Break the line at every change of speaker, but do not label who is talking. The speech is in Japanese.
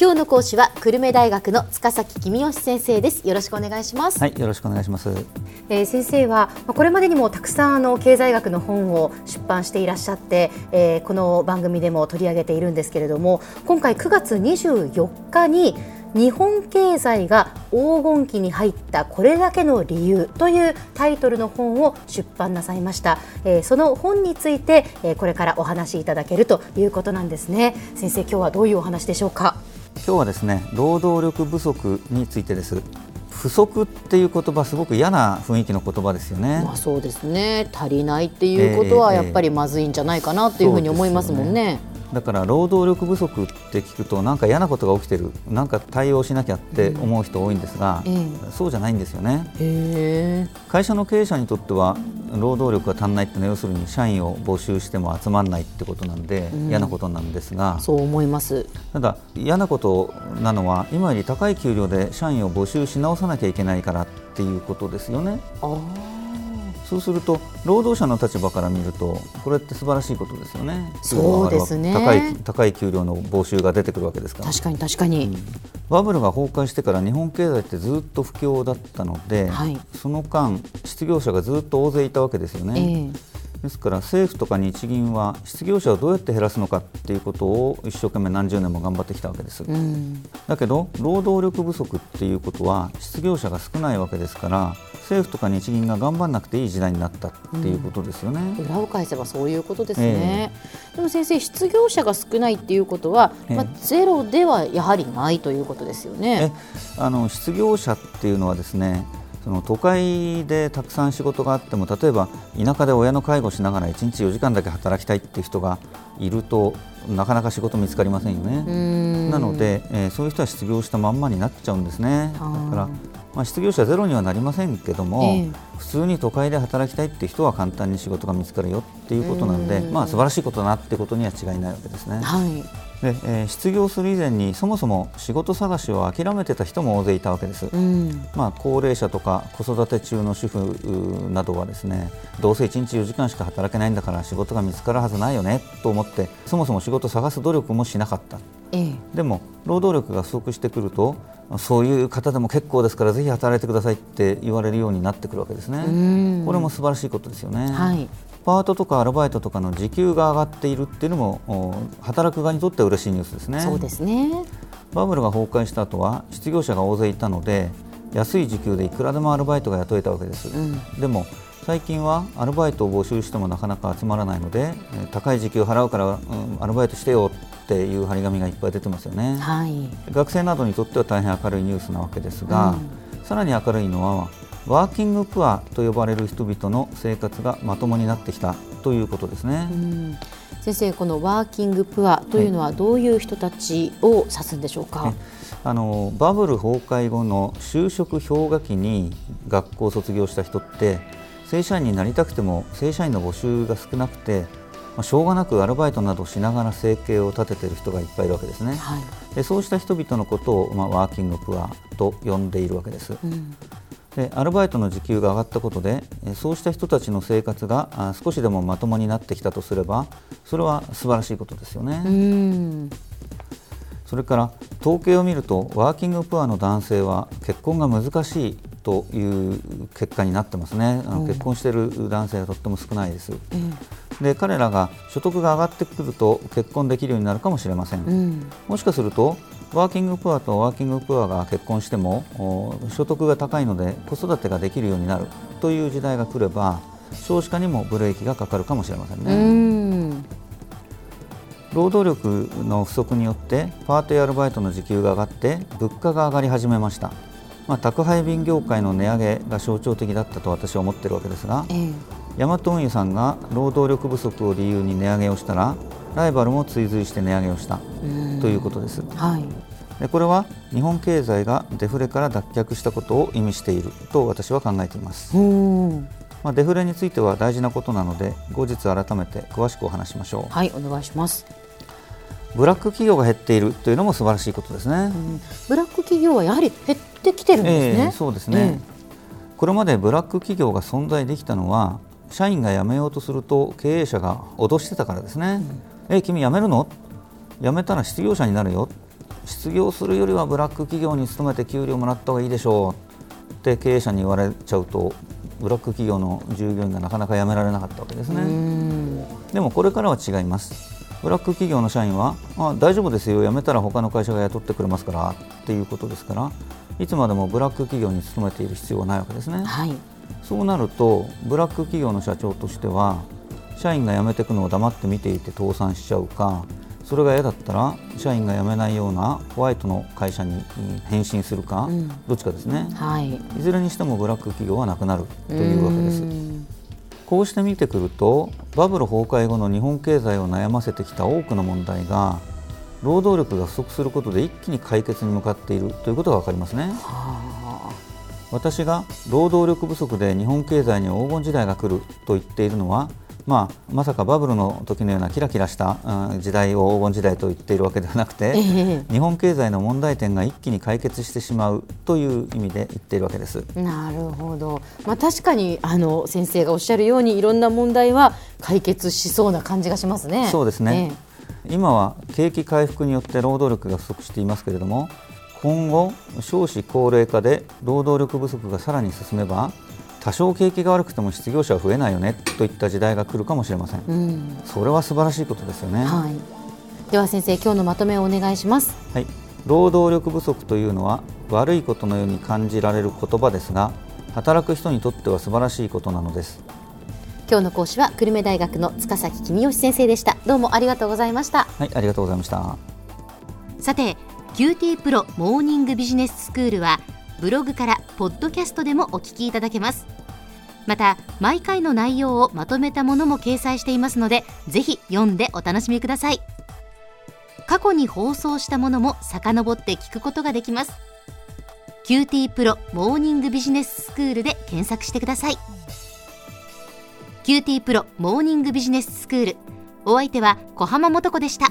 今日の講師は久留米大学の塚崎君吉先生です。よろしくお願いします、
はい、よろしくお願いします。
えー先生はまあこれまでにもたくさんあの経済学の本を出版していらっしゃって、えーこの番組でも取り上げているんですけれども今回9月24日に日本経済が黄金期に入ったこれだけの理由というタイトルの本を出版なさいました、えーその本について、えーこれからお話しいただけるということなんですね先生今日はどういうお話でしょうか？
今日はですね、労働力不足についてです。不足っていう言葉すごく嫌な雰囲気の言葉ですよね。
まあそうですね足りないっていうことは
ええ
やっぱりまずいんじゃないかなというふうに思いますもんね。
だから労働力不足って聞くとなんか嫌なことが起きてる、なんか対応しなきゃって思う人多いんですが、
え
そうじゃないんですよね。会社の経営者にとっては労働力が足んないってのは要するに社員を募集しても集まらないってことなんで、嫌なことなんですが、
そう思います。
ただ嫌なことなのは今より高い給料で社員を募集し直さなきゃいけないからっていうことですよね。
あ
そうすると労働者の立場から見るとこれって素晴らしいことですよね。
そうですね
高い高い給料の募集が出てくるわけですから。
確かに確かに。
バブルが崩壊してから日本経済ってずっと不況だったので、
はい
その間失業者がずっと大勢いたわけですよ
え
ね。
え
ですから政府とか日銀は失業者をどうやって減らすのかっていうことを一生懸命何十年も頑張ってきたわけです。
うん
だけど労働力不足っていうことは失業者が少ないわけですから政府とか日銀が頑張らなくていい時代になったっていうことですよね。
裏を返せばそういうことですね。でも先生失業者が少ないっていうことは、
ええ
まあゼロではやはりないということですよね。
えあの失業者っていうのはですねその都会でたくさん仕事があっても例えば田舎で親の介護しながら1日4時間だけ働きたいっていう人がいるとなかなか仕事見つかりませんよね。
うん
なので、えーそういう人は失業したまんまになっちゃうんですね。だから、まあ、失業者ゼロにはなりませんけども、
ええ
普通に都会で働きたいって人は簡単に仕事が見つかるよっていうことなんで、
うん
まあ素晴らしいことだなってことには違いないわけですね。
はい。
で、えー失業する以前にそもそも仕事探しを諦めてた人も大勢いたわけです。
うん
まあ、高齢者とか子育て中の主婦などはですねどうせ1日4時間しか働けないんだから仕事が見つかるはずないよねと思ってそもそも仕事を探す努力もしなかった。
ええ。
でも労働力が不足してくるとそういう方でも結構ですからぜひ働いてくださいって言われるようになってくるわけですね。
うん。
これも素晴らしいことですよね、
はい。
パートとかアルバイトとかの時給が上がっているっていうのもお働く側にとっては嬉しいニュースですね。
そうですね。
バブルが崩壊した後は失業者が大勢いたので安い時給でいくらでもアルバイトが雇えたわけです、
うん。
でも最近はアルバイトを募集してもなかなか集まらないのでえー高い時給払うから、うんアルバイトしてよっていう張り紙がいっぱい出てますよね
はい。
学生などにとっては大変明るいニュースなわけですが、さらに明るいのはワーキングプアと呼ばれる人々の生活がまともになってきたということですね、
うん先生このワーキングプアというのはどういう人たちを指すんでしょうか？
あのバブル崩壊後の就職氷河期に学校を卒業した人って正社員になりたくても正社員の募集が少なくて、まあ、しょうがなくアルバイトなどしながら生計を立てている人がいっぱいいるわけですね。
はい。
でそうした人々のことを、まあ、ワーキングプアと呼んでいるわけです。
うん
でアルバイトの時給が上がったことでえそうした人たちの生活があ少しでもまともになってきたとすればそれは素晴らしいことですよね。
うん。
それから統計を見るとワーキングプアの男性は結婚が難しいという結果になってますね。あの結婚している男性がとっても少ないです。で彼らが所得が上がってくると結婚できるようになるかもしれません、
うん。
もしかするとワーキングプアとワーキングプアが結婚してもお所得が高いので子育てができるようになる。という時代が来れば少子化にもブレーキがかかるかもしれませんね、
うん。
労働力の不足によってパートやアルバイトの時給が上がって物価が上がり始めました、まあ、宅配便業界の値上げが象徴的だったと私は思っているわけですが
ええ。
ヤマト運輸さんが労働力不足を理由に値上げをしたらライバルも追随して値上げをした
うん
ということです
はい。
でこれは日本経済がデフレから脱却したことを意味していると私は考えています、
うん。
まあ、デフレについては大事なことなので後日改めて詳しくお話しましょう
はい、お願いします。
ブラック企業が減っているというのも素晴らしいことですね、
うん。ブラック企業はやはり減ってきてるんですね。
ええそうですね、これまでブラック企業が存在できたのは社員が辞めようとすると経営者が脅してたからですね、うん、え君辞めるの？辞めたら失業者になるよ。失業するよりはブラック企業に勤めて給料もらった方がいいでしょうって経営者に言われちゃうとブラック企業の従業員がなかなか辞められなかったわけですね。でもこれからは違いますブラック企業の社員はあ大丈夫ですよ。辞めたら他の会社が雇ってくれますからっていうことですからいつまでもブラック企業に勤めている必要はないわけですね、はい、そうなるとブラック企業の社長としては社員が辞めていくのを黙って見ていて倒産しちゃうかそれが嫌だったら社員が辞めないようなホワイトの会社に変身するか、うん、どっちかですね、はい、いずれにしてもブラック企業はなくなるというわけです。こうして見てくるとバブル崩壊後の日本経済を悩ませてきた多くの問題が労働力が不足することで一気に解決に向かっているということが分かりますね。私が労働力不足で日本経済に黄金時代が来ると言っているのはまあ、まさかバブルの時のようなキラキラした時代を黄金時代と言っているわけではなくて、え日本経済の問題点が一気に解決してしまうという意味で言っているわけです。
なるほど、まあ、確かにあの先生がおっしゃるようにいろんな問題は解決しそうな感じがしますね。
そうですね、え。今は景気回復によって労働力が不足していますけれども今後少子高齢化で労働力不足がさらに進めば多少景気が悪くても失業者は増えないよねといった時代が来るかもしれません、うん、それは素晴らしいことですよね、はい、
では先生今日のまとめをお願いします、
はい、労働力不足というのは悪いことのように感じられる言葉ですが働く人にとっては素晴らしいことなのです。
今日の講師は久留米大学の塚崎君吉先生でした。どうもありがとうございました。
はいありがとうございました。
さて QT プロモーニングビジネススクールはブログからポッドキャストでもお聞きいただけます。また毎回の内容をまとめたものも掲載していますのでぜひ読んでお楽しみください。過去に放送したものも遡って聞くことができます。QT プロモーニングビジネススクールで検索してください。QT プロモーニングビジネススクール。お相手は小浜もとこでした。